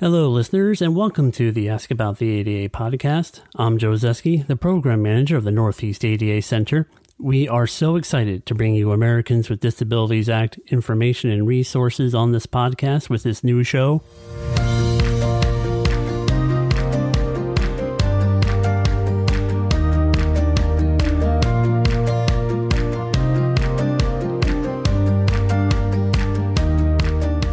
Hello, listeners, and welcome to the Ask About the ADA podcast. I'm Joe Zeski, the program manager of the Northeast ADA Center. We are so excited to bring you Americans with Disabilities Act information and resources on this podcast with this new show.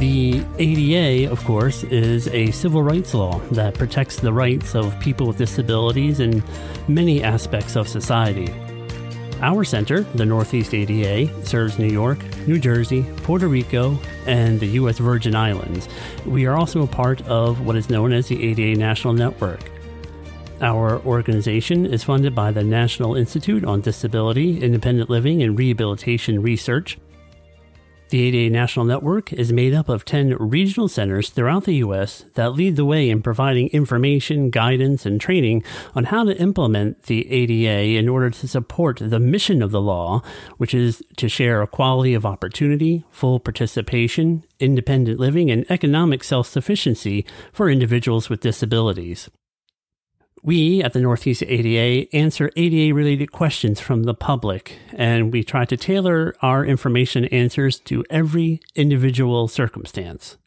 The ADA, of course, is a civil rights law that protects the rights of people with disabilities in many aspects of society. Our center, the Northeast ADA, serves New York, New Jersey, Puerto Rico, and the U.S. Virgin Islands. We are also a part of what is known as the ADA National Network. Our organization is funded by the National Institute on Disability, Independent Living, and Rehabilitation Research. The ADA National Network is made up of 10 regional centers throughout the U.S. that lead the way in providing information, guidance, and training on how to implement the ADA in order to support the mission of the law, which is to share equality of opportunity, full participation, independent living, and economic self sufficiency for individuals with disabilities. We at the Northeast ADA answer ADA related questions from the public, and we try to tailor our information answers to every individual circumstance.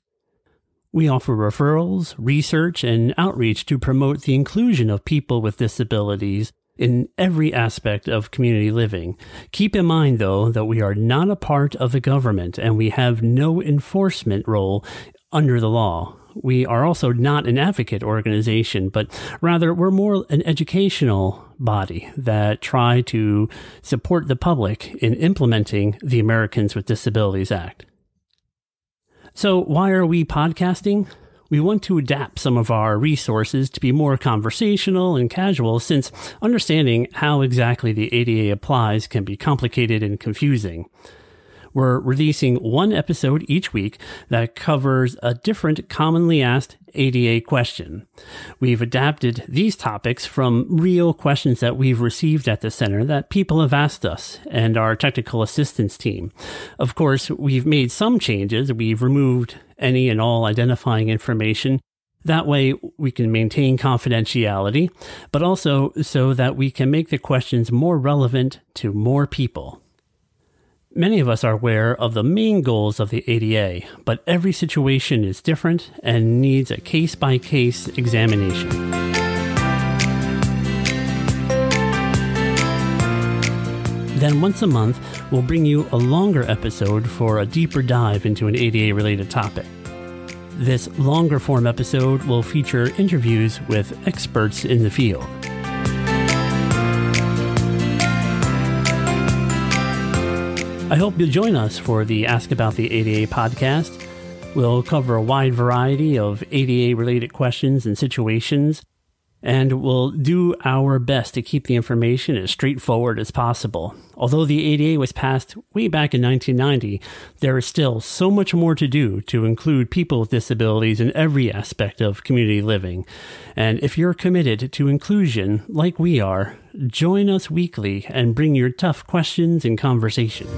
We offer referrals, research, and outreach to promote the inclusion of people with disabilities in every aspect of community living. Keep in mind, though, that we are not a part of the government and we have no enforcement role under the law we are also not an advocate organization, but rather we're more an educational body that try to support the public in implementing the Americans with Disabilities Act. So, why are we podcasting? We want to adapt some of our resources to be more conversational and casual since understanding how exactly the ADA applies can be complicated and confusing. We're releasing one episode each week that covers a different commonly asked ADA question. We've adapted these topics from real questions that we've received at the center that people have asked us and our technical assistance team. Of course, we've made some changes. We've removed any and all identifying information that way, we can maintain confidentiality, but also so that we can make the questions more relevant to more people. Many of us are aware of the main goals of the ADA, but every situation is different and needs a case by case examination. Then, once a month, we'll bring you a longer episode for a deeper dive into an ADA related topic. This longer form episode will feature interviews with experts in the field. I hope you'll join us for the Ask About the ADA podcast. We'll cover a wide variety of ADA related questions and situations, and we'll do our best to keep the information as straightforward as possible. Although the ADA was passed way back in 1990, there is still so much more to do to include people with disabilities in every aspect of community living. And if you're committed to inclusion, like we are, join us weekly and bring your tough questions and conversations.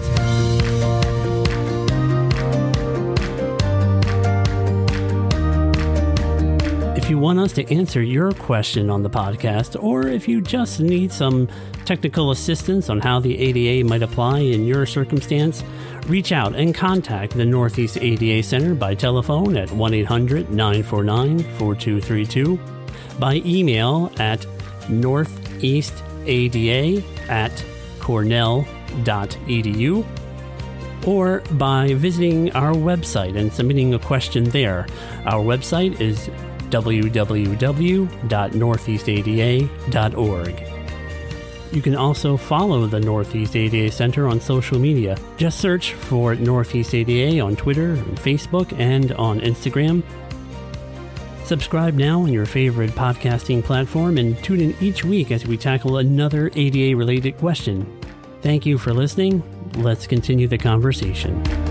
Want us to answer your question on the podcast, or if you just need some technical assistance on how the ADA might apply in your circumstance, reach out and contact the Northeast ADA Center by telephone at 1 800 949 4232, by email at northeastada at cornell.edu, or by visiting our website and submitting a question there. Our website is www.northeastada.org. You can also follow the Northeast ADA Center on social media. Just search for Northeast ADA on Twitter, and Facebook, and on Instagram. Subscribe now on your favorite podcasting platform and tune in each week as we tackle another ADA related question. Thank you for listening. Let's continue the conversation.